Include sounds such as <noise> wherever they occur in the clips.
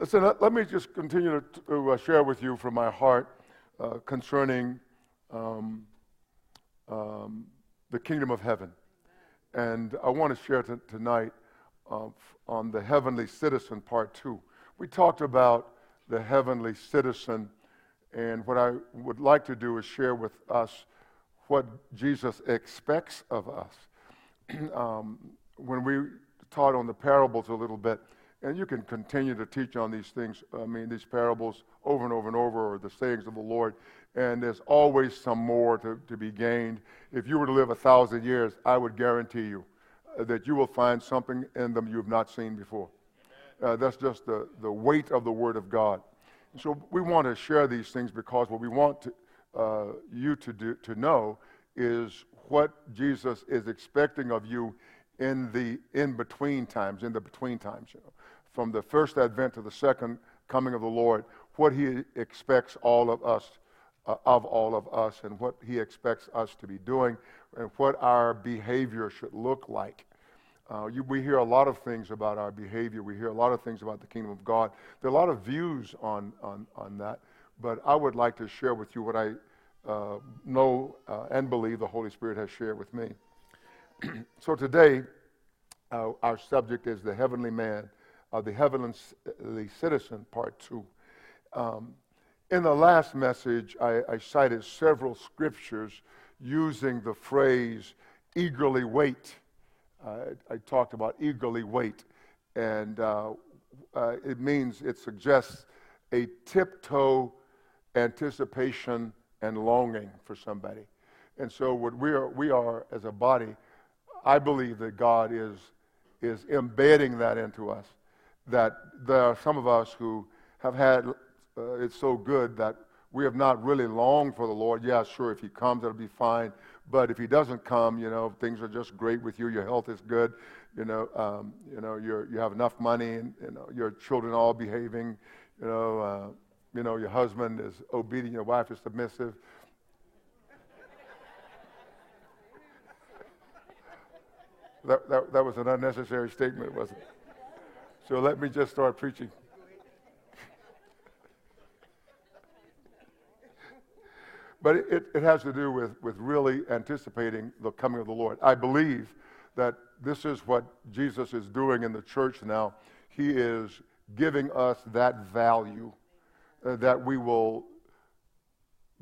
Listen, let, me just continue to, to uh, share with you from my heart uh, concerning um, um, the kingdom of heaven. And I want to share t- tonight uh, on the heavenly citizen part two. We talked about the heavenly citizen, and what I would like to do is share with us what Jesus expects of us. <clears throat> um, when we taught on the parables a little bit, and you can continue to teach on these things, I mean, these parables over and over and over, or the sayings of the Lord, and there's always some more to, to be gained. If you were to live a thousand years, I would guarantee you uh, that you will find something in them you've not seen before. Uh, that's just the, the weight of the Word of God. And so we want to share these things because what we want to, uh, you to, do, to know is what Jesus is expecting of you in the in between times, in the between times, you know, from the first advent to the second coming of the Lord, what he expects all of us, uh, of all of us, and what he expects us to be doing, and what our behavior should look like. Uh, you, we hear a lot of things about our behavior. We hear a lot of things about the kingdom of God. There are a lot of views on, on, on that, but I would like to share with you what I uh, know uh, and believe the Holy Spirit has shared with me. <clears throat> so today, uh, our subject is the heavenly man, uh, the heavenly citizen, part two. Um, in the last message, I, I, cited several scriptures using the phrase eagerly wait. Uh, I talked about eagerly wait, and uh, uh, it means, it suggests a tiptoe anticipation and longing for somebody. And so, what we are, we are as a body, I believe that God is, is embedding that into us. That there are some of us who have had uh, it so good that we have not really longed for the Lord. Yeah, sure, if He comes, it'll be fine. But if He doesn't come, you know, things are just great with you. Your health is good. You know, um, you know, you you have enough money, and you know, your children all behaving. You know, uh, you know, your husband is obedient, your wife is submissive. that, that, that was an unnecessary statement, wasn't it? So let me just start preaching. but it, it has to do with, with really anticipating the coming of the Lord. I believe that this is what Jesus is doing in the church now. He is giving us that value uh, that we will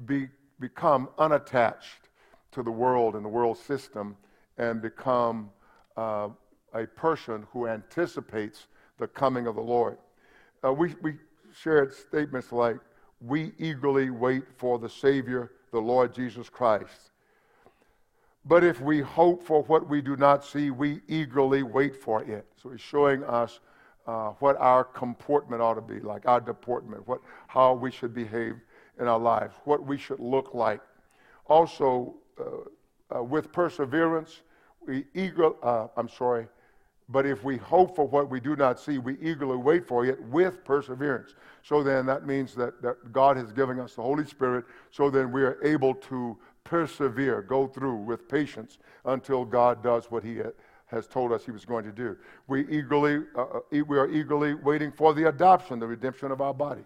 be, become unattached to the world and the world system and become uh, a person who anticipates the coming of the Lord. Uh, we, we shared statements like, We eagerly wait for the Savior, the Lord Jesus Christ. But if we hope for what we do not see, we eagerly wait for it. So he's showing us uh, what our comportment ought to be like, our deportment, what, how we should behave in our lives, what we should look like. Also, uh, uh, with perseverance, we eager, uh, I'm sorry, but if we hope for what we do not see, we eagerly wait for it with perseverance. So then that means that, that God has given us the Holy Spirit, so then we are able to persevere, go through with patience until God does what He has told us he was going to do. We, eagerly, uh, uh we are eagerly waiting for the adoption, the redemption of our body.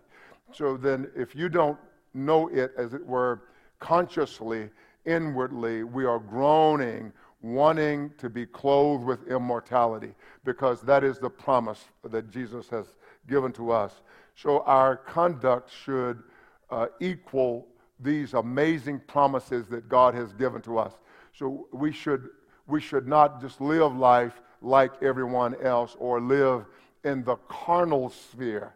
So then, if you don't know it, as it were, consciously, inwardly, we are groaning, wanting to be clothed with immortality, because that is the promise that Jesus has given to us. So our conduct should uh, equal these amazing promises that God has given to us. So we should we should not just live life like everyone else or live in the carnal sphere,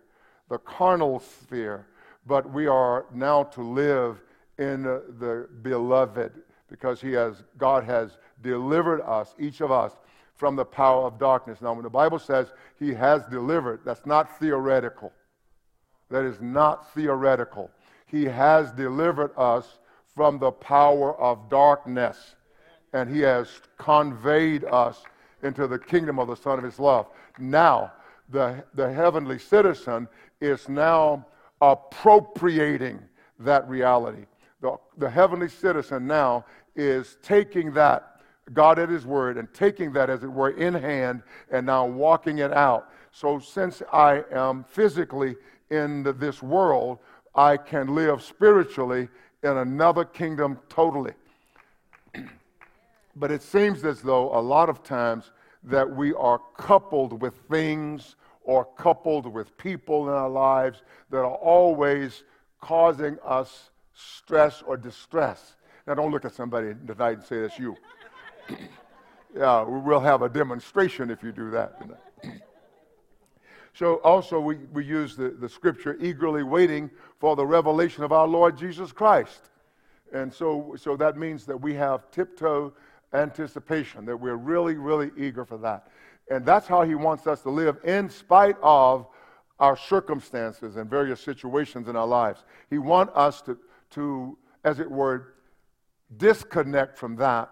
the carnal sphere, but we are now to live in the beloved because he has God has delivered us, each of us, from the power of darkness. Now, when the Bible says he has delivered, that's not theoretical. That is not theoretical. He has delivered us from the power of darkness and he has conveyed us into the kingdom of the Son of his love. Now, the, the heavenly citizen is now appropriating that reality. The, the heavenly citizen now is taking that, God at his word, and taking that, as it were, in hand and now walking it out. So since I am physically in the, this world, I can live spiritually in another kingdom totally. but it seems as though a lot of times that we are coupled with things or coupled with people in our lives that are always causing us stress or distress. Now, don't look at somebody tonight and say that's you. <clears throat> yeah, we'll have a demonstration if you do that <clears throat> so, also, we, we use the, the scripture eagerly waiting for the revelation of our Lord Jesus Christ. And so, so that means that we have tiptoe anticipation, that we're really, really eager for that. And that's how he wants us to live in spite of our circumstances and various situations in our lives. He wants us to, to, as it were, disconnect from that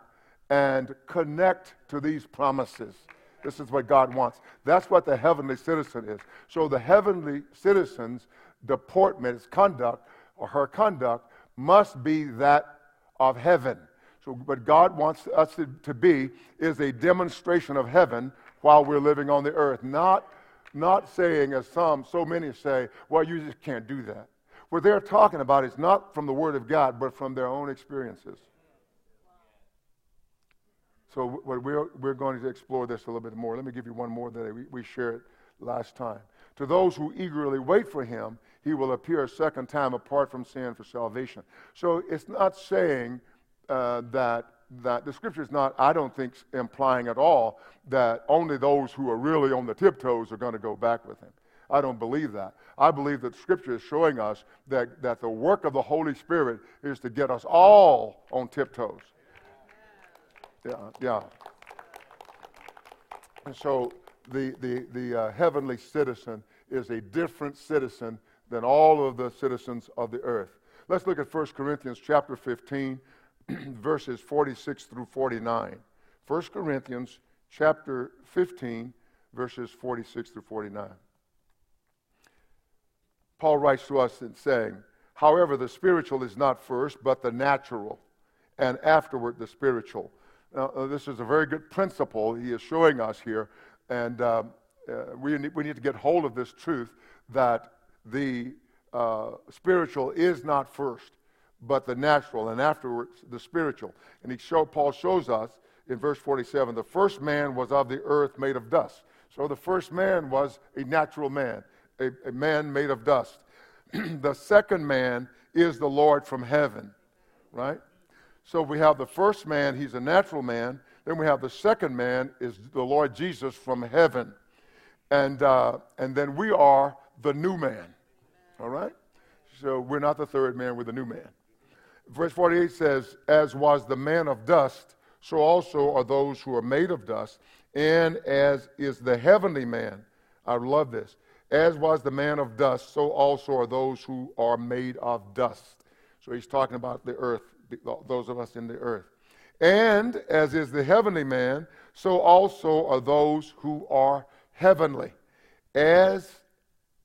and connect to these promises. This is what God wants. That's what the heavenly citizen is. So the heavenly citizen's deportment, his conduct, or her conduct, must be that of heaven. So what God wants us to, to be is a demonstration of heaven while we're living on the earth. Not, not saying, as some, so many say, well, you just can't do that. What they're talking about is not from the Word of God, but from their own experiences. So we're, we're going to explore this a little bit more. Let me give you one more that we, we shared last time. To those who eagerly wait for him, he will appear a second time apart from sin for salvation. So it's not saying uh, that that the scripture is not, I don't think, implying at all that only those who are really on the tiptoes are going to go back with him. I don't believe that. I believe that scripture is showing us that, that the work of the Holy Spirit is to get us all on tiptoes. Yeah, yeah. And so the, the, the uh, heavenly citizen is a different citizen than all of the citizens of the earth. Let's look at 1 <clears throat> Corinthians chapter 15, verses 46 through 49. 1 Corinthians chapter 15, verses 46 through 49. Paul writes to us in saying, However, the spiritual is not first, but the natural, and afterward the spiritual. Now, uh, this is a very good principle he is showing us here, and uh, uh, we, need, we need to get hold of this truth that the uh, spiritual is not first, but the natural, and afterwards the spiritual. And he show, Paul shows us in verse 47 the first man was of the earth made of dust. So the first man was a natural man, a, a man made of dust. <clears throat> the second man is the Lord from heaven, right? So we have the first man, he's a natural man. Then we have the second man, is the Lord Jesus from heaven. And, uh, and then we are the new man. All right? So we're not the third man, we're the new man. Verse 48 says, As was the man of dust, so also are those who are made of dust, and as is the heavenly man. I love this. As was the man of dust, so also are those who are made of dust. So he's talking about the earth those of us in the earth. And as is the heavenly man, so also are those who are heavenly. As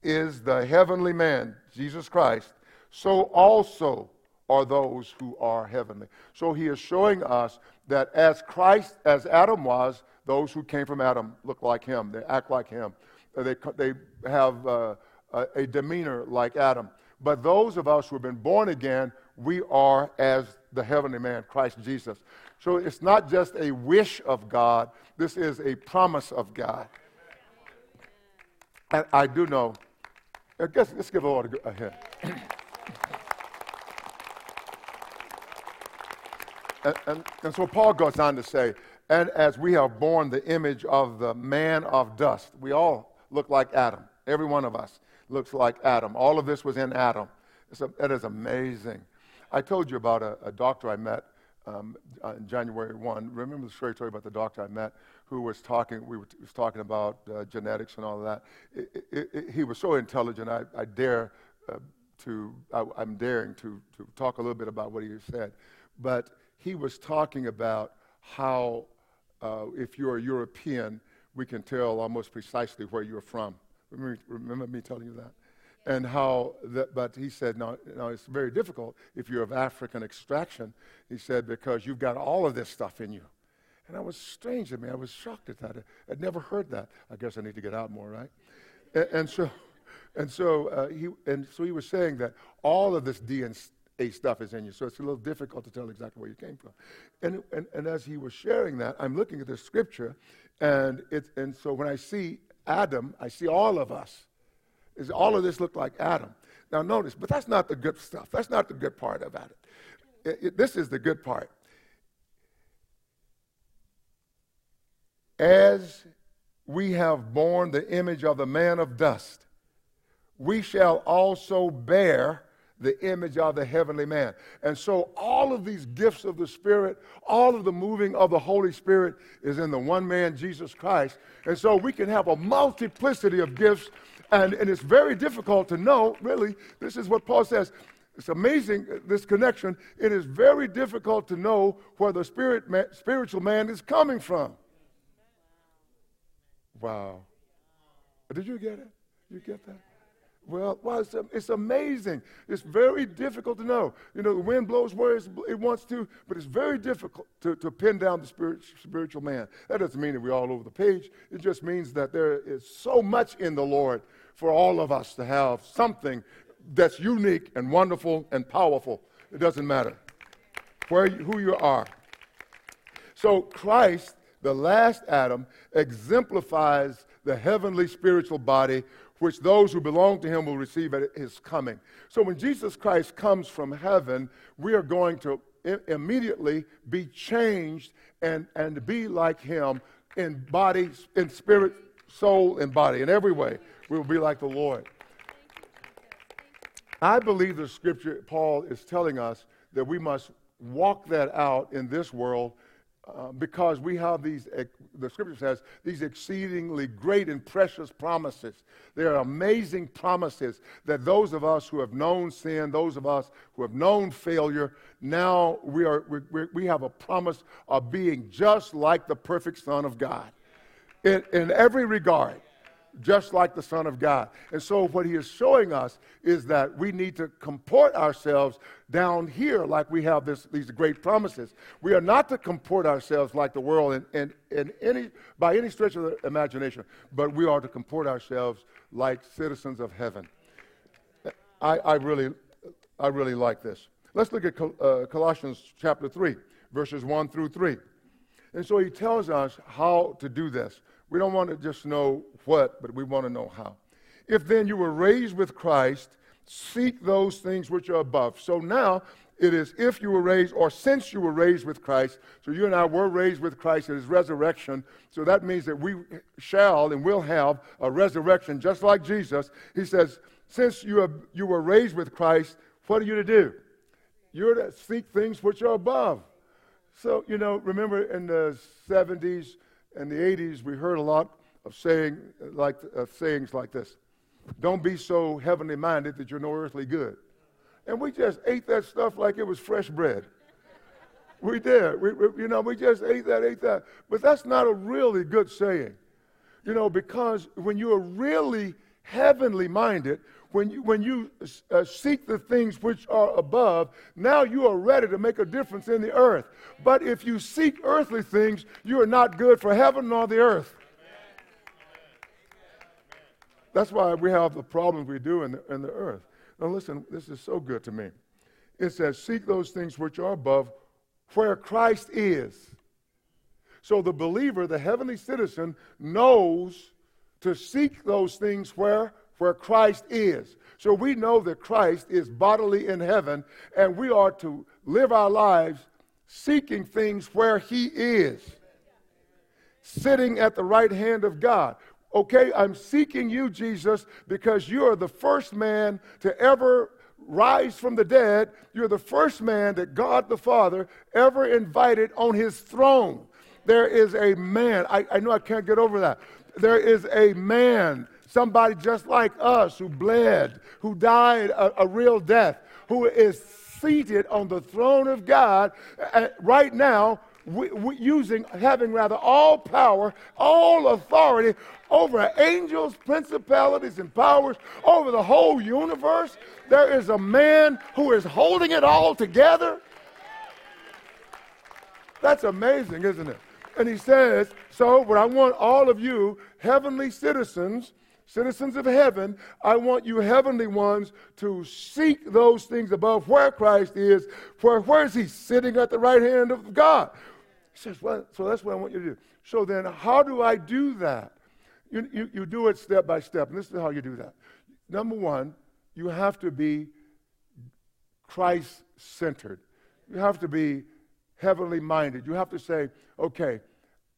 is the heavenly man, Jesus Christ, so also are those who are heavenly. So he is showing us that as Christ, as Adam was, those who came from Adam look like him, they act like him, they, they have uh, a demeanor like Adam. But those of us who have been born again, we are as the heavenly man, Christ Jesus. So it's not just a wish of God, this is a promise of God. And I do know, I guess let's give the Lord a hand. and, and, and so Paul goes on to say, and as we have borne the image of the man of dust, we all look like Adam. Every one of us looks like Adam. All of this was in Adam. A, it is amazing. I told you about a, a doctor I met um, on January 1. Remember the story I told you about the doctor I met who was talking, we were, was talking about uh, genetics and all of that. It, it, it, he was so intelligent, I, I dare uh, to, I, am daring to, to talk a little bit about what he said. But he was talking about how uh, if you're a European, we can tell almost precisely where you're from. Remember, remember me telling you that? and how that, but he said, no, no, it's very difficult if you're of African extraction. He said, because you've got all of this stuff in you. And I was strange to me. I was shocked at that. I'd never heard that. I guess I need to get out more, right? And, and so, and so uh, he and so he was saying that all of this DNA stuff is in you. So it's a little difficult to tell exactly where you came from. And and, and as he was sharing that, I'm looking at the scripture, and it and so when I see Adam, I see all of us. Is all of this look like Adam? Now notice, but that's not the good stuff. That's not the good part about it. it, it this is the good part. As we have borne the image of the man of dust, we shall also bear the image of the heavenly man. And so all of these gifts of the Spirit, all of the moving of the Holy Spirit is in the one man, Jesus Christ. And so we can have a multiplicity of gifts, and, and it's very difficult to know, really. This is what Paul says. It's amazing, uh, this connection. It is very difficult to know where the spirit spiritual man is coming from. Wow. Did you get it? You get that? Well, well it's, it's, amazing. It's very difficult to know. You know, the wind blows where it wants to, but it's very difficult to, to pin down the spirit, spiritual man. That doesn't mean that we're all over the page. It just means that there is so much in the Lord for all of us to have something that's unique and wonderful and powerful. It doesn't matter where you, who you are. So Christ the last Adam, exemplifies the heavenly spiritual body which those who belong to him will receive at his coming. So when Jesus Christ comes from heaven, we are going to immediately be changed and, and be like him in body, in spirit, soul, and body. In every way, we will be like the Lord. I believe the scripture, Paul is telling us that we must walk that out in this world uh, because we have these, the scripture says, these exceedingly great and precious promises. They are amazing promises that those of us who have known sin, those of us who have known failure, now we, are, we, we have a promise of being just like the perfect Son of God in, in every regard just like the Son of God. And so, what he is showing us is that we need to comport ourselves down here like we have this, these great promises. We are not to comport ourselves like the world in, in, in any, by any stretch of the imagination, but we are to comport ourselves like citizens of heaven. I, I, really, I really like this. Let's look at Col- uh, Colossians chapter 3, verses 1 through 3. And so he tells us how to do this. We don't want to just know what, but we want to know how. If then you were raised with Christ, seek those things which are above. So now it is if you were raised or since you were raised with Christ. So you and I were raised with Christ at his resurrection. So that means that we shall and will have a resurrection just like Jesus. He says, since you, have, you were raised with Christ, what are you to do? You're to seek things which are above. So, you know, remember in the 70s, in the 80s, we heard a lot of saying like sayings like this: "Don't be so heavenly minded that you're no earthly good." And we just ate that stuff like it was fresh bread. We did. We, we, you know, we just ate that, ate that. But that's not a really good saying. You know, because when you are really heavenly minded, when you, when you uh, seek the things which are above, now you are ready to make a difference in the earth. But if you seek earthly things, you are not good for heaven nor the earth. That's why we have the problems we do in the, in the earth. Now, listen, this is so good to me. It says, Seek those things which are above, where Christ is. So the believer, the heavenly citizen, knows to seek those things where where Christ is. So we know that Christ is bodily in heaven, and we are to live our lives seeking things where He is, sitting at the right hand of God. Okay, I'm seeking you, Jesus, because you are the first man to ever rise from the dead. You're the first man that God the Father ever invited on his throne. There is a man, I, I know I can't get over that. There is a man somebody just like us who bled, who died a, a real death, who is seated on the throne of God uh, right now, we, we using, having rather all power, all authority over angels, principalities, and powers, over the whole universe. There is a man who is holding it all together. That's amazing, isn't it? And he says, So, what I want all of you, heavenly citizens, citizens of heaven, I want you heavenly ones to seek those things above where Christ is. For where is he? Sitting at the right hand of God. He says, well, so that's what I want you to do. So then, how do I do that? You, you, you do it step by step, and this is how you do that. Number one, you have to be Christ centered. You have to be heavenly minded. You have to say, okay,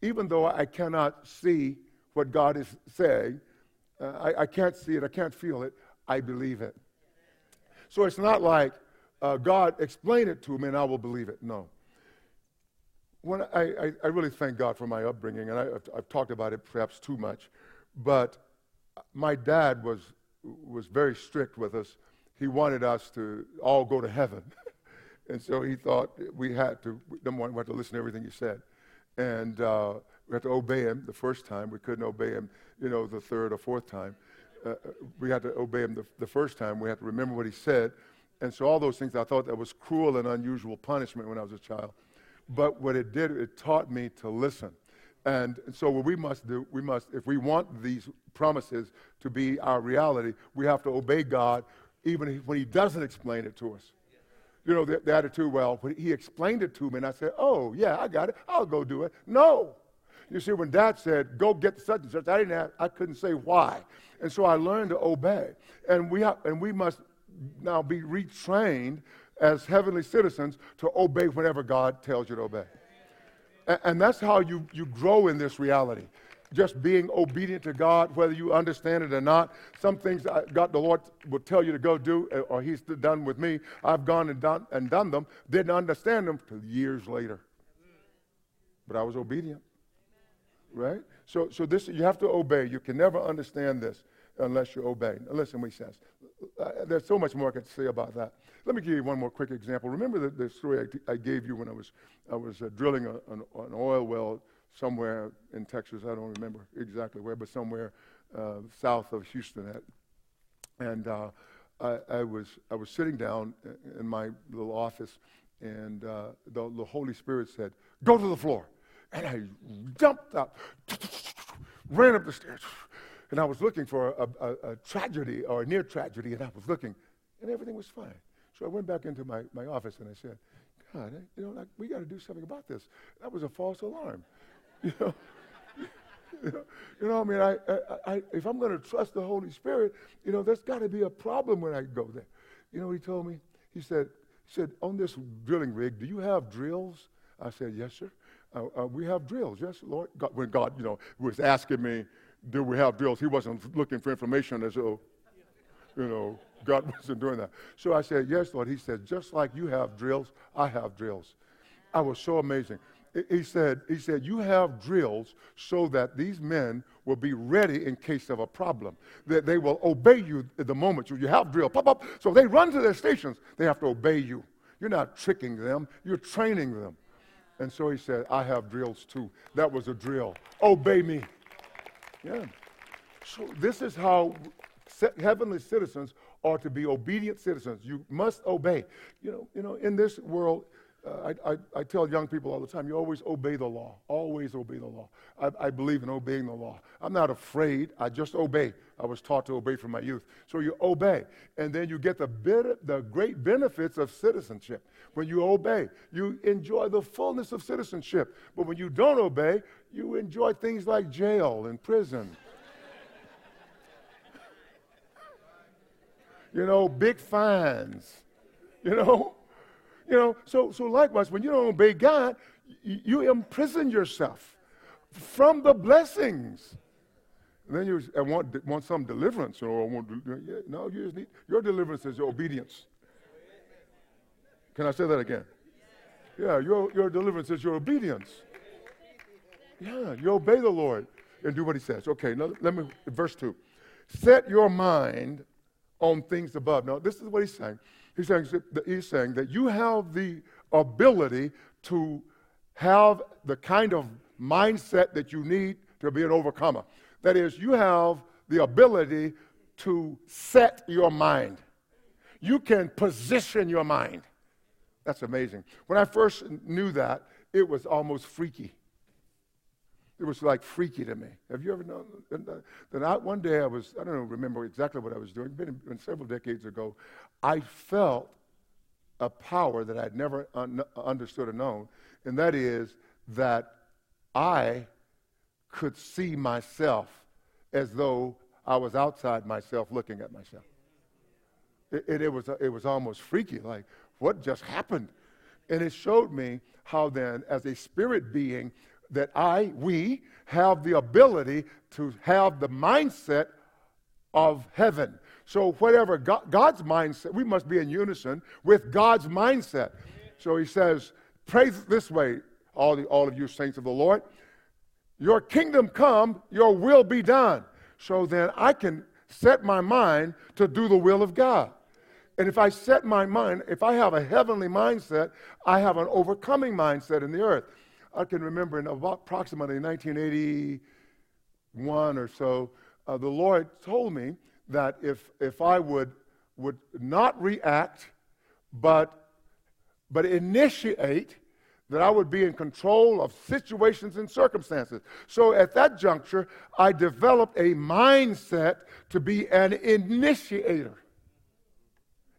even though I cannot see what God is saying, uh, I, I, can't see it, I can't feel it, I believe it. So it's not like uh, God explain it to me and I will believe it. No. When I, I, I really thank God for my upbringing, and I, have I've talked about it perhaps too much, but my dad was, was very strict with us. He wanted us to all go to heaven. <laughs> and so he thought we had to, number one, we had to listen to everything he said. And uh, we had to obey him the first time. We couldn't obey him, you know, the third or fourth time. Uh, we had to obey him the, the first time. We had to remember what he said. And so all those things, I thought that was cruel and unusual punishment when I was a child. But what it did, it taught me to listen. And so what we must do, we must, if we want these promises to be our reality, we have to obey God even when he doesn't explain it to us. You know, the, the attitude, well, when he explained it to me and I said, oh, yeah, I got it. I'll go do it. No. You see, when dad said, go get such and such, I didn't have, I couldn't say why. And so I learned to obey. And we, have, and we must now be retrained as heavenly citizens to obey whenever God tells you to obey. And, and that's how you, you grow in this reality. Just being obedient to God, whether you understand it or not. Some things God, the Lord will tell you to go do, uh, or He's done with me. I've gone and done, and done them, didn't understand them years later. But I was obedient. Right? So, so this, you have to obey. You can never understand this unless you obey. Now listen what he says. Uh, there's so much more I could say about that. Let me give you one more quick example. Remember the, the story I, t- I gave you when I was, I was uh, drilling a, an, an, oil well somewhere in Texas. I don't remember exactly where, but somewhere uh, south of Houston. At, and uh, I, I, was, I was sitting down in my little office, and uh, the, the Holy Spirit said, Go to the floor. And I jumped up, ran up the stairs, and I was looking for a, a, a, tragedy or a near tragedy, and I was looking, and everything was fine. So I went back into my, my office and I said, God, you know, like, we got to do something about this. That was a false alarm. <laughs> You know, you know, I mean, I, I, I, if I'm going to trust the Holy Spirit, you know, there's got to be a problem when I go there. You know, he told me, he said, he said, on this drilling rig, do you have drills? I said, yes, sir. Uh, uh, we have drills. Yes, Lord. God, when God, you know, was asking me, do we have drills? He wasn't looking for information as though, you know, God <laughs> wasn't doing that. So I said, yes, Lord. He said, just like you have drills, I have drills. I was so amazing. He said, he said, you have drills so that these men will be ready in case of a problem. That they will obey you the moment you have drill. Pop, pop. So they run to their stations. They have to obey you. You're not tricking them. You're training them. And so he said, I have drills too. That was a drill. Obey me. Yeah. So this is how heavenly citizens are to be obedient citizens. You must obey. You know, you know, in this world, I, I, I, tell young people all the time, you always obey the law. Always obey the law. I, I, believe in obeying the law. I'm not afraid. I just obey. I was taught to obey from my youth. So you obey. And then you get the, bit, the great benefits of citizenship. When you obey, you enjoy the fullness of citizenship. But when you don't obey, you enjoy things like jail and prison. <laughs> you know, big fines. You know? You know, so, so likewise, when you don't obey God, you, you imprison yourself from the blessings. And then you want, want some deliverance. Or want, no, you just need, your deliverance is your obedience. Can I say that again? Yeah, your, your deliverance is your obedience. Yeah, you obey the Lord and do what he says. Okay, now let me, verse 2. Set your mind on things above. Now, this is what he's saying. He's saying, he's saying that you have the ability to have the kind of mindset that you need to be an overcomer. That is, you have the ability to set your mind. You can position your mind. That's amazing. When I first knew that, it was almost freaky. it was like freaky to me. Have you ever known? Then one day I was, I don't know, remember exactly what I was doing, been, been several decades ago. I felt a power that I'd never un- understood or known, and that is that I could see myself as though I was outside myself looking at myself. It, it, it, was, it was almost freaky, like, what just happened? And it showed me how then, as a spirit being, that I, we, have the ability to have the mindset of heaven. So, whatever God, God's mindset, we must be in unison with God's mindset. So he says, Pray this way, all, the, all of you saints of the Lord. Your kingdom come, your will be done. So then I can set my mind to do the will of God. And if I set my mind, if I have a heavenly mindset, I have an overcoming mindset in the earth. I can remember in about approximately 1981 or so, uh, the Lord told me that if, if I would, would not react, but, but initiate, that I would be in control of situations and circumstances. So at that juncture, I developed a mindset to be an initiator.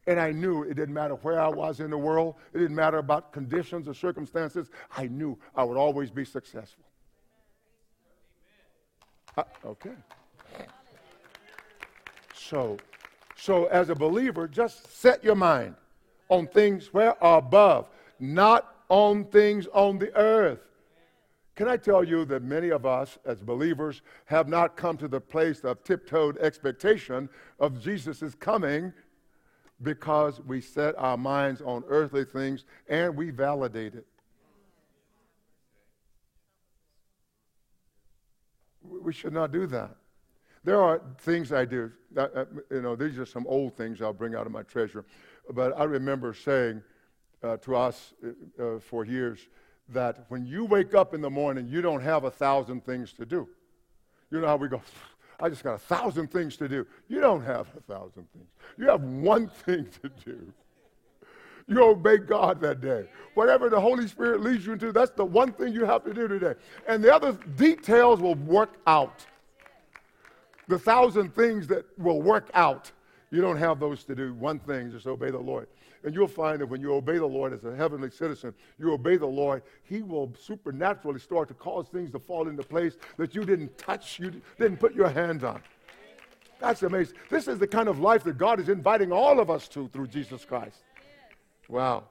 And I knew it didn't matter where I was in the world, it didn't matter about conditions or circumstances. I knew I would always be successful. Uh, okay. So, so as a believer, just set your mind on things where above, not on things on the earth. Can I tell you that many of us as believers have not come to the place of tiptoed expectation of Jesus' coming because we set our minds on earthly things and we validate it. We should not do that. There are things I do. you know, these are some old things I'll bring out of my treasure. But I remember saying uh, to us uh, uh for years that when you wake up in the morning, you don't have a thousand things to do. You know how we go, I just got a thousand things to do. You don't have a thousand things. You have one <laughs> thing to do. You obey God that day. Whatever the Holy Spirit leads you into, that's the one thing you have to do today. And the other details will work out. The thousand things that will work out, you don't have those to do. One thing, just obey the Lord. And you'll find that when you obey the Lord as a heavenly citizen, you obey the Lord, He will supernaturally start to cause things to fall into place that you didn't touch, you didn't put your hands on. That's amazing. This is the kind of life that God is inviting all of us to through Jesus Christ. Wow.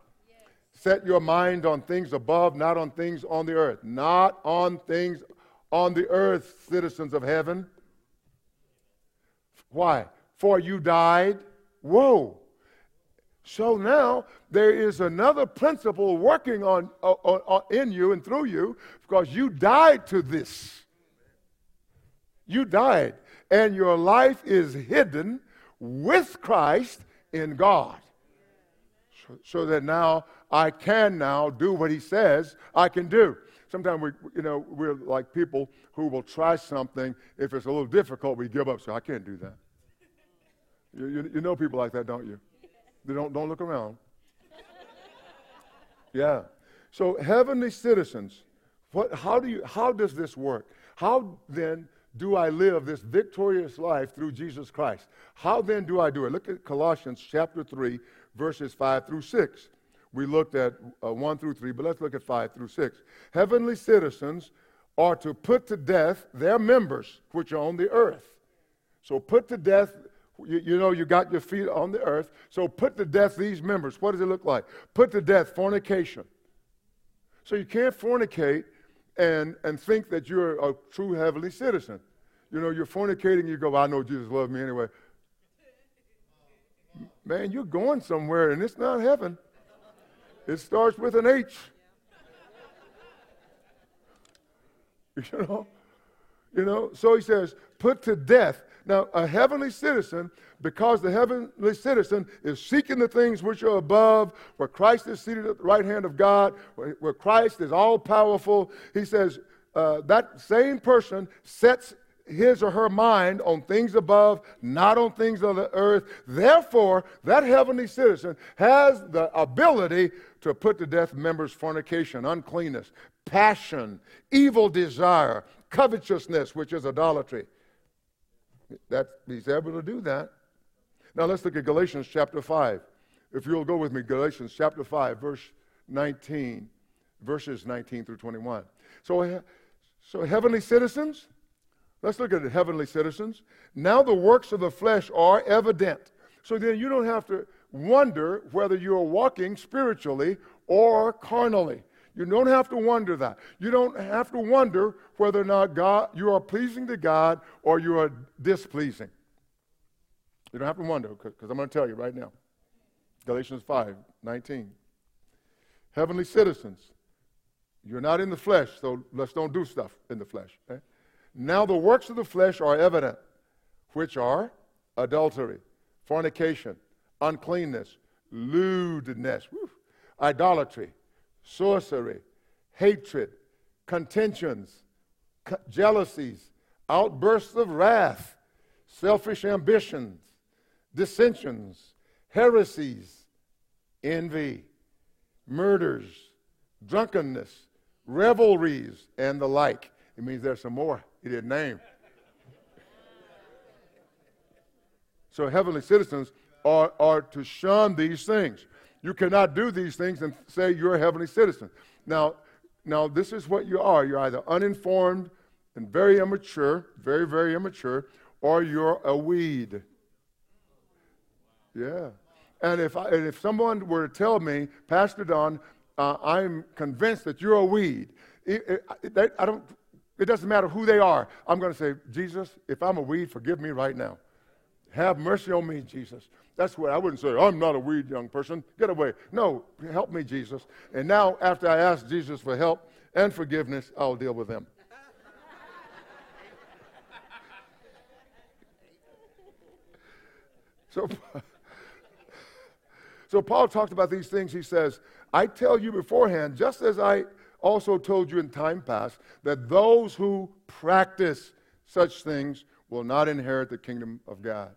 Set your mind on things above, not on things on the earth. Not on things on the earth, citizens of heaven. Why? For you died. Whoa. So now there is another principle working on, on, on, in you and through you because you died to this. You died, and your life is hidden with Christ in God. So, so that now I can now do what He says I can do. Sometimes we, you know, we're like people who will try something. If it's a little difficult, we give up. So I can't do that. You, you, you know people like that, don't you? They don't, don't look around. Yeah. So heavenly citizens, what, how, do you, how does this work? How then do I live this victorious life through Jesus Christ? How then do I do it? Look at Colossians chapter 3, verses 5 through 6. We looked at uh, 1 through 3, but let's look at 5 through 6. Heavenly citizens are to put to death their members which are on the earth. So put to death you, you, know, you got your feet on the earth. So put to death these members. What does it look like? Put to death fornication. So you can't fornicate and, and think that you're a true heavenly citizen. You know, you're fornicating, you go, I know Jesus loves me anyway. Man, you're going somewhere, and it's not heaven. It starts with an H. You know? You know? So he says, put to death now, a heavenly citizen, because the heavenly citizen is seeking the things which are above, where Christ is seated at the right hand of God, where, Christ is all powerful, he says uh, that same person sets his or her mind on things above, not on things on the earth. Therefore, that heavenly citizen has the ability to put to death members' fornication, uncleanness, passion, evil desire, covetousness, which is idolatry. That, he's able to do that. Now let's look at Galatians chapter 5. If you'll go with me, Galatians chapter 5, verse 19, verses 19 through 21. So, so heavenly citizens, let's look at it, heavenly citizens. Now the works of the flesh are evident. So then you don't have to wonder whether you're walking spiritually or carnally. You don't have to wonder that. You don't have to wonder whether or not God you are pleasing to God or you are displeasing. You don't have to wonder because I'm going to tell you right now. Galatians 5 19. Heavenly citizens, you're not in the flesh, so let's don't do stuff in the flesh. Okay? Now the works of the flesh are evident, which are adultery, fornication, uncleanness, lewdness, idolatry, sorcery, hatred, contentions, co- jealousies, outbursts of wrath, selfish ambitions, dissensions, heresies, envy, murders, drunkenness, revelries, and the like. It means there's some more he didn't name. So, heavenly citizens are, are to shun these things. You cannot do these things and say you're a heavenly citizen. Now, now this is what you are. You're either uninformed and very immature, very, very immature, or you're a weed. Yeah. And if, I, and if someone were to tell me, Pastor Don, uh, I'm convinced that you're a weed, it, it, I don't, it doesn't matter who they are. I'm going to say, Jesus, if I'm a weed, forgive me right now. Have mercy on me, Jesus. That's what I wouldn't say, I'm not a weed young person. Get away. No, help me, Jesus. And now, after I ask Jesus for help and forgiveness, I'll deal with them. <laughs> so, <laughs> so Paul talked about these things. He says, I tell you beforehand, just as I also told you in time past, that those who practice such things will not inherit the kingdom of God.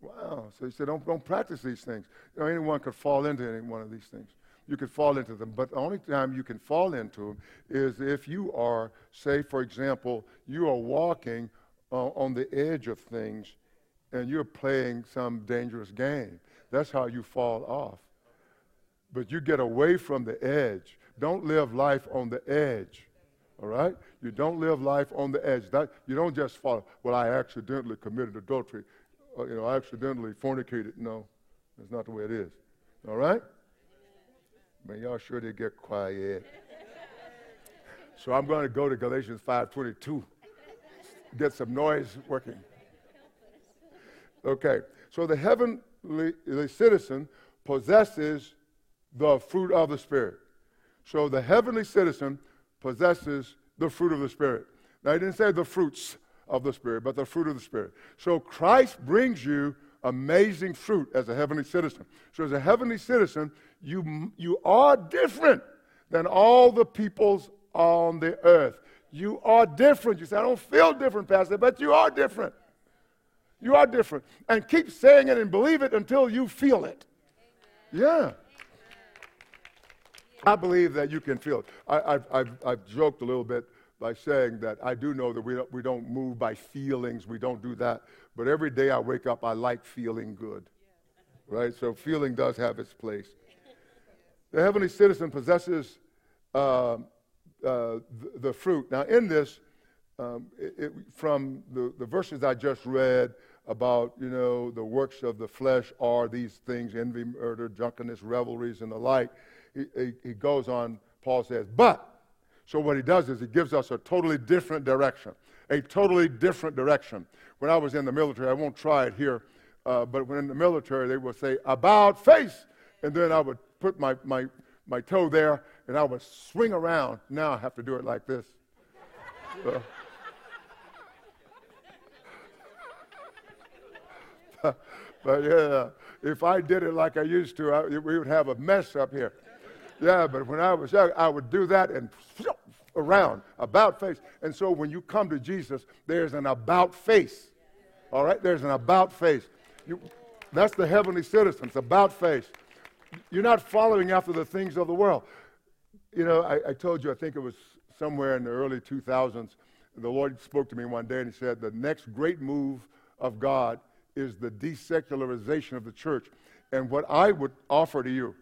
Wow. So he said, don't, don't practice these things. You know, anyone could fall into any one of these things. You could fall into them. But the only time you can fall into them is if you are, say, for example, you are walking uh, on the edge of things and you're playing some dangerous game. That's how you fall off. But you get away from the edge. Don't live life on the edge. All right? You don't live life on the edge. That, you don't just fall, well, I accidentally committed adultery. Uh, you know, I accidentally fornicated. No, that's not the way it is. All right? Man, y'all sure did get quiet. <laughs> So I'm going to go to Galatians 5:22. Get some noise working. Okay. So the heavenly citizen possesses the fruit of the Spirit. So the heavenly citizen possesses the fruit of the Spirit. Now, he didn't say the fruits of the Spirit, but the fruit of the Spirit. So Christ brings you amazing fruit as a heavenly citizen. So as a heavenly citizen, you, you are different than all the peoples on the earth. You are different. You say, I don't feel different, Pastor, but you are different. You are different. And keep saying it and believe it until you feel it. Yeah. I believe that you can feel it. I, have joked a little bit by saying that I do know that we don't, we don't move by feelings. We don't do that. But every day I wake up, I like feeling good. Right? So feeling does have its place. The heavenly citizen possesses uh, uh, the, the, fruit. Now, in this, um, it, it, from the, the verses I just read about, you know, the works of the flesh are these things envy, murder, drunkenness, revelries, and the like. He, he, goes on, Paul says, but so what he does is he gives us a totally different direction, a totally different direction. When I was in the military, I won't try it here, uh, but when in the military, they would say, about face, and then I would put my, my, my toe there, and I would swing around. Now I have to do it like this. <laughs> But yeah, if I did it like I used to, I, we would have a mess up here. Yeah, but when I was young, I would do that and around, about face. And so when you come to Jesus, there's an about face. All right? There's an about face. You, that's the heavenly citizens, about face. You're not following after the things of the world. You know, I, I told you, I think it was somewhere in the early 2000s, the Lord spoke to me one day and he said, The next great move of God is the desecularization of the church. And what I would offer to you,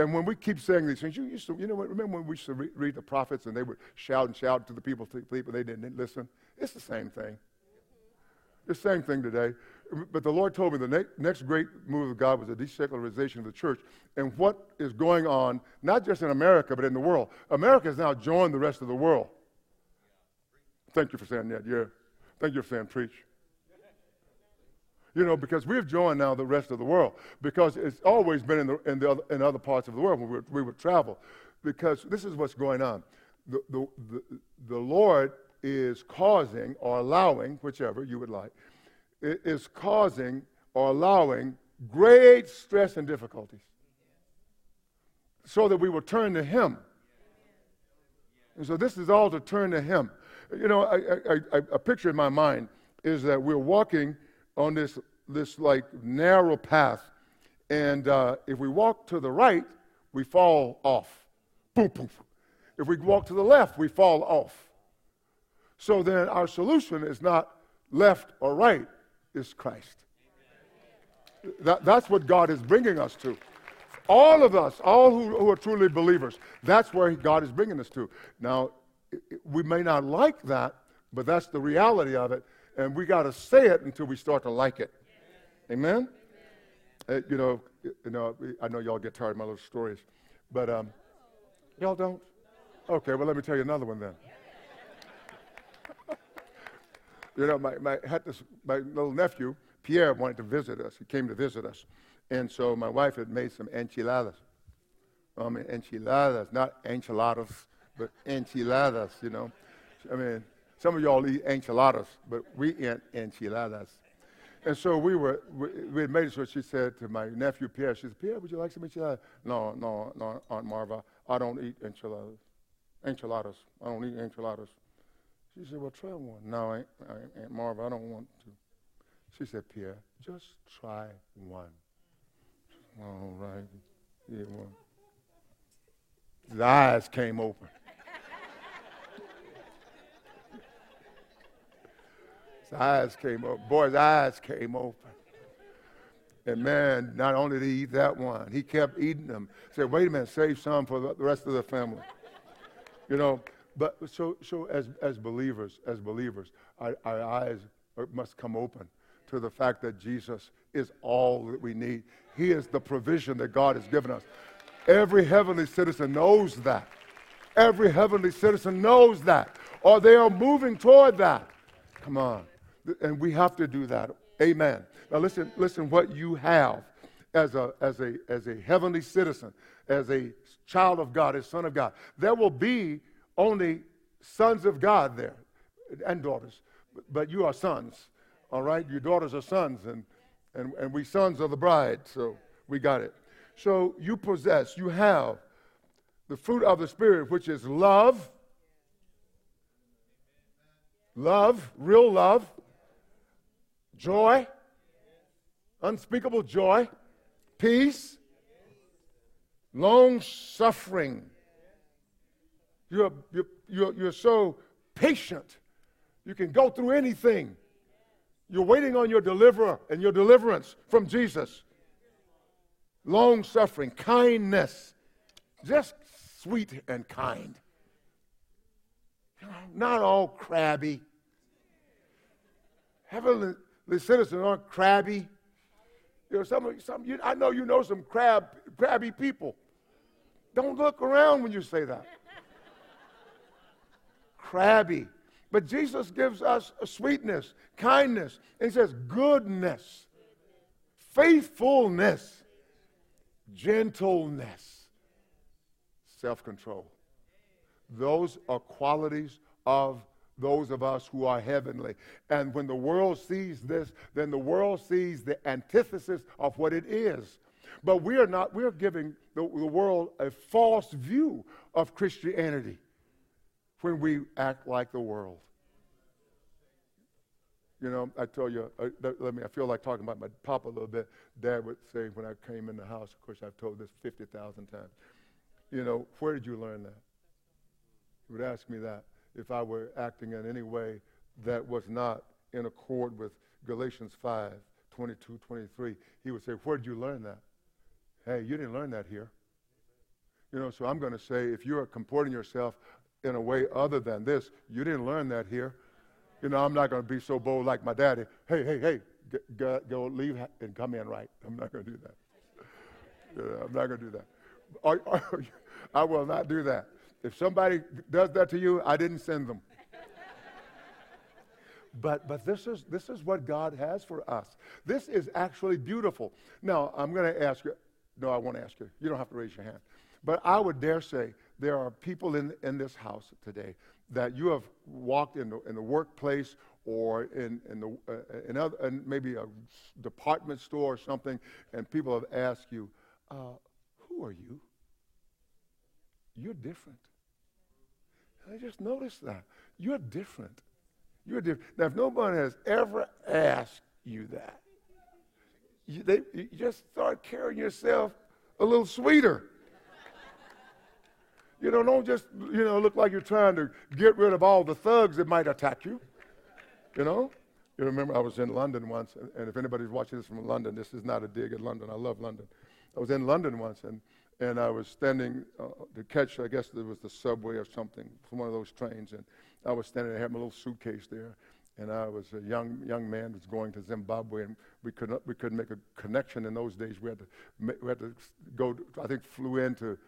and when we keep saying these things, you used to, you know what, remember when we used to re- read the prophets and they would shout and shout to the people, to the people, they didn't listen? It's the same thing. It's the same thing today. But the Lord told me the ne- next great move of God was the desecularization of the church. And what is going on, not just in America, but in the world. America has now joined the rest of the world. Thank you for saying that, yeah. Thank you for saying preach. You know, because we've joined now the rest of the world. Because it's always been in, the, in, the other, in other parts of the world when we, we would travel. Because this is what's going on. The, the, the, the Lord is causing or allowing, whichever you would like, is causing or allowing great stress and difficulties so that we will turn to Him. And so this is all to turn to Him. You know, I, I, I, a picture in my mind is that we're walking on this, this like narrow path, and uh, if we walk to the right, we fall off. Boom, boom. If we walk to the left, we fall off. So then our solution is not left or right, it's Christ. That, that's what God is bringing us to. All of us, all who, who are truly believers, that's where God is bringing us to. Now, we may not like that, but that's the reality of it. And we got to say it until we start to like it. Amen? Uh, you know, you know, I know y'all get tired of my little stories, but um, y'all don't. Okay, well let me tell you another one then. <laughs> you know, my, my had this my little nephew Pierre wanted to visit us. He came to visit us, and so my wife had made some enchiladas. I mean, enchiladas, not enchiladas but enchiladas, you know. I mean, some of y'all eat enchiladas, but we eat enchiladas. And so we were, we, we made it so she said to my nephew Pierre, she said, Pierre, would you like some enchiladas? No, no, no, Aunt Marva, I don't eat enchiladas. Enchiladas. I don't eat enchiladas. She said, well, try one. No, Aunt, Aunt Marva, I don't want to. She said, Pierre, just try one. All right. Yeah, one. His eyes came open. His eyes came open. Boy's eyes came open. And man, not only did he eat that one, he kept eating them. Said, wait a minute, save some for the rest of the family. You know, but so, so as, as believers, as believers, our, our eyes must come open to the fact that Jesus is all that we need. He is the provision that God has given us. Every heavenly citizen knows that. Every heavenly citizen knows that, or they are moving toward that. Come on. And we have to do that. Amen. Now listen, listen what you have as a, as a, as a heavenly citizen, as a child of God, as son of God. There will be only sons of God there and daughters, but you are sons. All right? Your daughters are sons, and, and, and we sons are the bride, so we got it. So you possess, you have the fruit of the Spirit, which is love, love, real love, joy, unspeakable joy, peace, long suffering. You're, you're, you're, you're so patient. You can go through anything. You're waiting on your deliverer and your deliverance from Jesus. Long suffering, kindness, just sweet and kind. Not all crabby. Heavenly citizens aren't crabby. You know, some, some you, I know you know some crab, crabby people. Don't look around when you say that. crabby. But Jesus gives us sweetness, kindness, and he says goodness, faithfulness, gentleness, self control. Those are qualities of those of us who are heavenly. And when the world sees this, then the world sees the antithesis of what it is. But we are not, we're giving the, the world a false view of Christianity when we act like the world. You know, I tell you, uh, let me, I feel like talking about my papa a little bit. Dad would say when I came in the house, of course, I've told this 50,000 times, you know, where did you learn that? He would ask me that if I were acting in any way that was not in accord with Galatians 5 22, 23, he would say, Where did you learn that? Hey, you didn't learn that here. You know, so I'm going to say, if you are comporting yourself in a way other than this, you didn't learn that here. You know, I'm not going to be so bold like my daddy. Hey, hey, hey, go, go leave and come in right. I'm not going to do that. <laughs> I'm not going to do that. <laughs> I will not do that. If somebody does that to you, I didn't send them. <laughs> But, but this, is, this is what God has for us. This is actually beautiful. Now, I'm going to ask you. No, I won't ask you. You don't have to raise your hand. But I would dare say there are people in, in this house today that you have walked in the, in the workplace or in, in, the, uh, in, other, in maybe a department store or something, and people have asked you, uh, Who are you? You're different. I just noticed that. You're different. You're different. Now, if nobody has ever asked you that, you, they, you just start carrying yourself a little sweeter. You know, don't just, you know, look like you're trying to get rid of all the thugs that might attack you. You know? You remember I was in London once, and if anybody's watching this from London, this is not a dig at London. I love London. I was in London once, and, and I was standing uh, to catch, I guess it was the subway or something, from one of those trains, and I was standing I had my little suitcase there, and I was a young young man was going to Zimbabwe, and we couldn't we couldn't make a connection in those days. We had to we had to go. To, I think flew into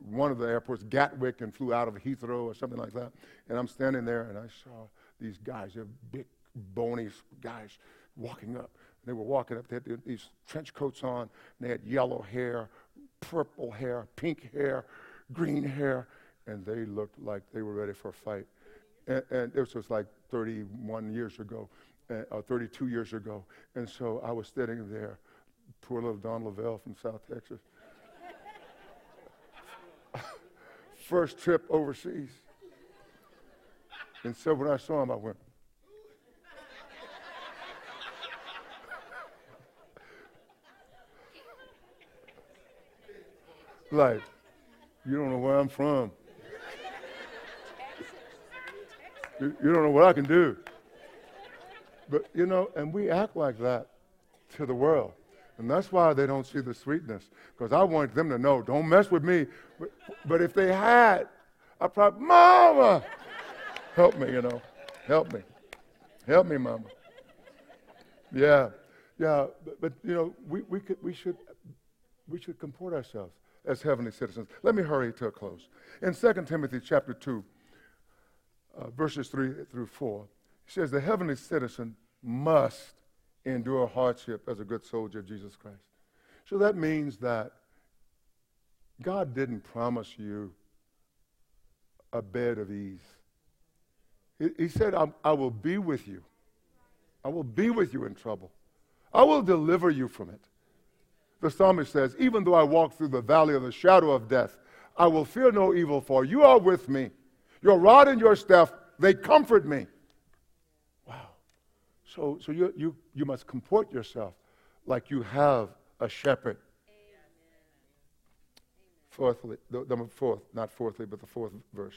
one of the airports, Gatwick, and flew out of Heathrow or something like that. And I'm standing there, and I saw these guys, they're big, bony guys, walking up. They were walking up. They had these trench coats on. they had yellow hair, purple hair, pink hair, green hair, and they looked like they were ready for a fight. And, and this was like 31 years ago, uh, or 32 years ago. And so I was sitting there, poor little Don Lavelle from South Texas. <laughs> First trip overseas. And so when I saw him, I went, like, you don't know where I'm from. You, you don't know what I can do. But, you know, and we act like that to the world. And that's why they don't see the sweetness. Because I want them to know, don't mess with me. But, but if they had, I probably, Mama, help me, you know. Help me. Help me, Mama. Yeah, yeah. But, but you know, we, we, could, we, should, we should comport ourselves as heavenly citizens. Let me hurry to a close. In 2 Timothy chapter 2, uh, verses 3 through 4, he says, The heavenly citizen must endure hardship as a good soldier of Jesus Christ. So that means that God didn't promise you a bed of ease. He, he said, I will be with you. I will be with you in trouble. I will deliver you from it. The psalmist says, Even though I walk through the valley of the shadow of death, I will fear no evil, for you are with me. Your rod and your staff, they comfort me. Wow. So, so you, you, you must comport yourself like you have a shepherd. Fourthly, the, fourth, not fourthly, but the fourth verse.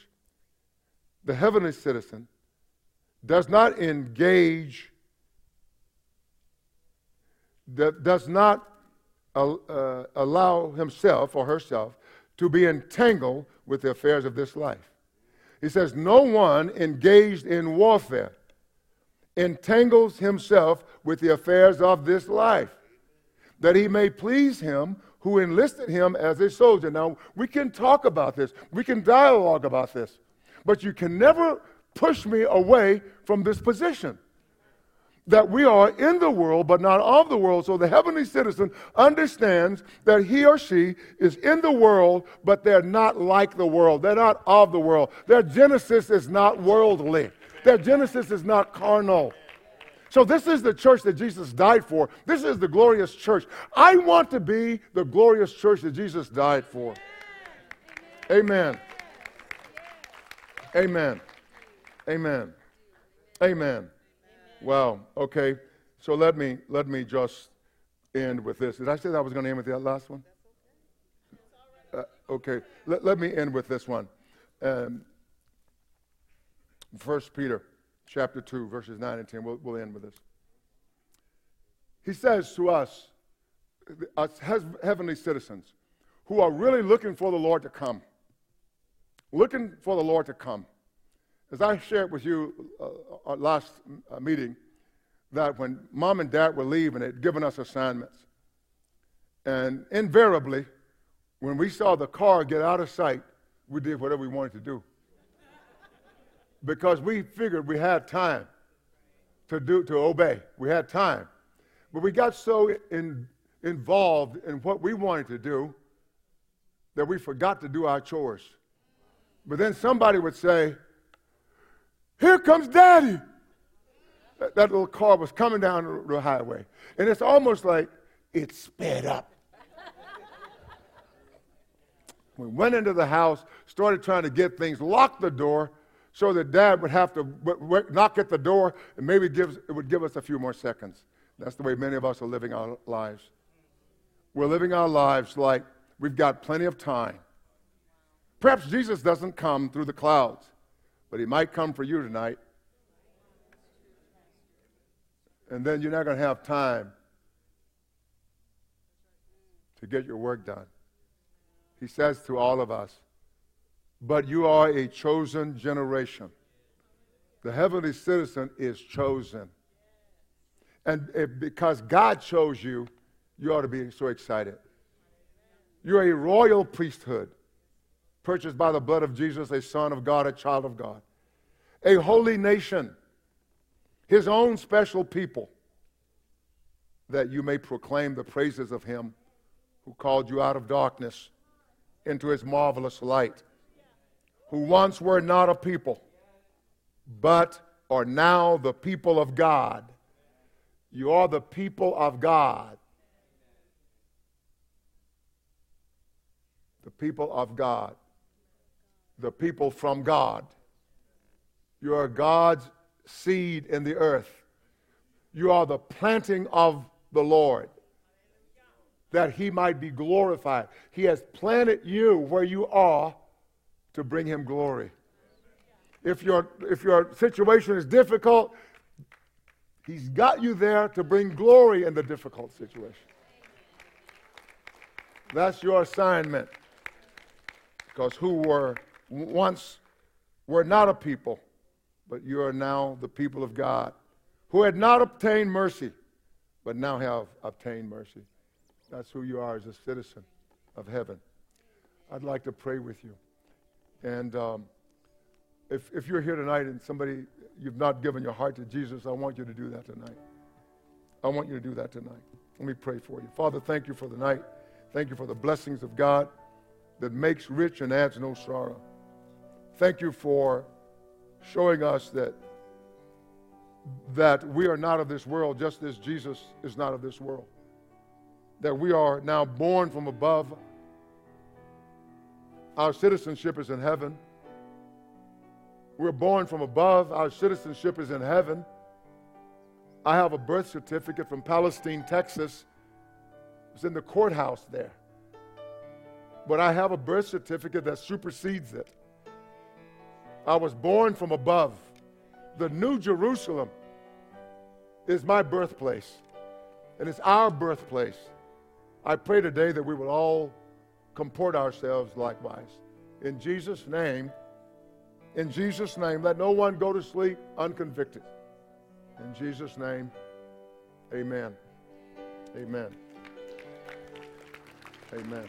The heavenly citizen does not engage, does not uh, allow himself or herself to be entangled with the affairs of this life. He says, No one engaged in warfare entangles himself with the affairs of this life, that he may please him who enlisted him as a soldier. Now, we can talk about this, we can dialogue about this, but you can never push me away from this position that we are in the world, but not of the world. So the heavenly citizen understands that he or she is in the world, but they're not like the world. They're not of the world. Their genesis is not worldly, their genesis is not carnal. So, this is the church that Jesus died for. This is the glorious church. I want to be the glorious church that Jesus died for. Amen. Amen. Amen. Amen. Wow. Okay. So let me let me just end with this. Did I say that I was going to end with that last one? Uh, okay. Let, let me end with this one. Um, First Peter chapter 2, verses 9 and 10. We'll, we'll end with this. He says to us, us heavenly citizens, who are really looking for the Lord to come, looking for the Lord to come. As I shared with you uh, last uh, meeting, that when mom and dad were leaving, they'd given us assignments. And invariably, when we saw the car get out of sight, we did whatever we wanted to do. because we figured we had time to do to obey. We had time. But we got so in, involved in what we wanted to do that we forgot to do our chores. But then somebody would say, Here comes daddy. That, that little car was coming down the highway. And it's almost like it sped up. we went into the house, started trying to get things, locked the door so that dad would have to w- w- knock at the door and maybe it would give us a few more seconds. That's the way many of us are living our lives. We're living our lives like We've got plenty of time. Perhaps Jesus doesn't come through the clouds, but he might come for you tonight. And then you're not going to have time to get your work done. He says to all of us, but you are a chosen generation. The heavenly citizen is chosen. And because God chose you, you ought to be so excited. You're a royal priesthood, purchased by the blood of Jesus, a son of God, a child of God. A holy nation, his own special people, that you may proclaim the praises of him who called you out of darkness into his marvelous light, who once were not a people, but are now the people of God. You are the people of God. the people of God, the people from God. You are God's seed in the earth. You are the planting of the Lord that he might be glorified. He has planted you where you are to bring him glory. If your, if your situation is difficult, he's got you there to bring glory in the difficult situation. That's your assignment because who were once were not a people, but you are now the people of God, who had not obtained mercy, but now have obtained mercy. That's who you are as a citizen of heaven. I'd like to pray with you. And um, if, if you're here tonight and somebody, you've not given your heart to Jesus, I want you to do that tonight. I want you to do that tonight. Let me pray for you. Father, thank you for the night. Thank you for the blessings of God that makes rich and adds no sorrow. Thank you for showing us that that we are not of this world just as Jesus is not of this world. That we are now born from above. Our citizenship is in heaven. We're born from above. Our citizenship is in heaven. I have a birth certificate from Palestine, Texas. It's in the courthouse there but I have a birth certificate that supersedes it. I was born from above. The New Jerusalem is my birthplace, and it's our birthplace. I pray today that we will all comport ourselves likewise. In Jesus' name, in Jesus' name, let no one go to sleep unconvicted. In Jesus' name, amen. Amen. Amen.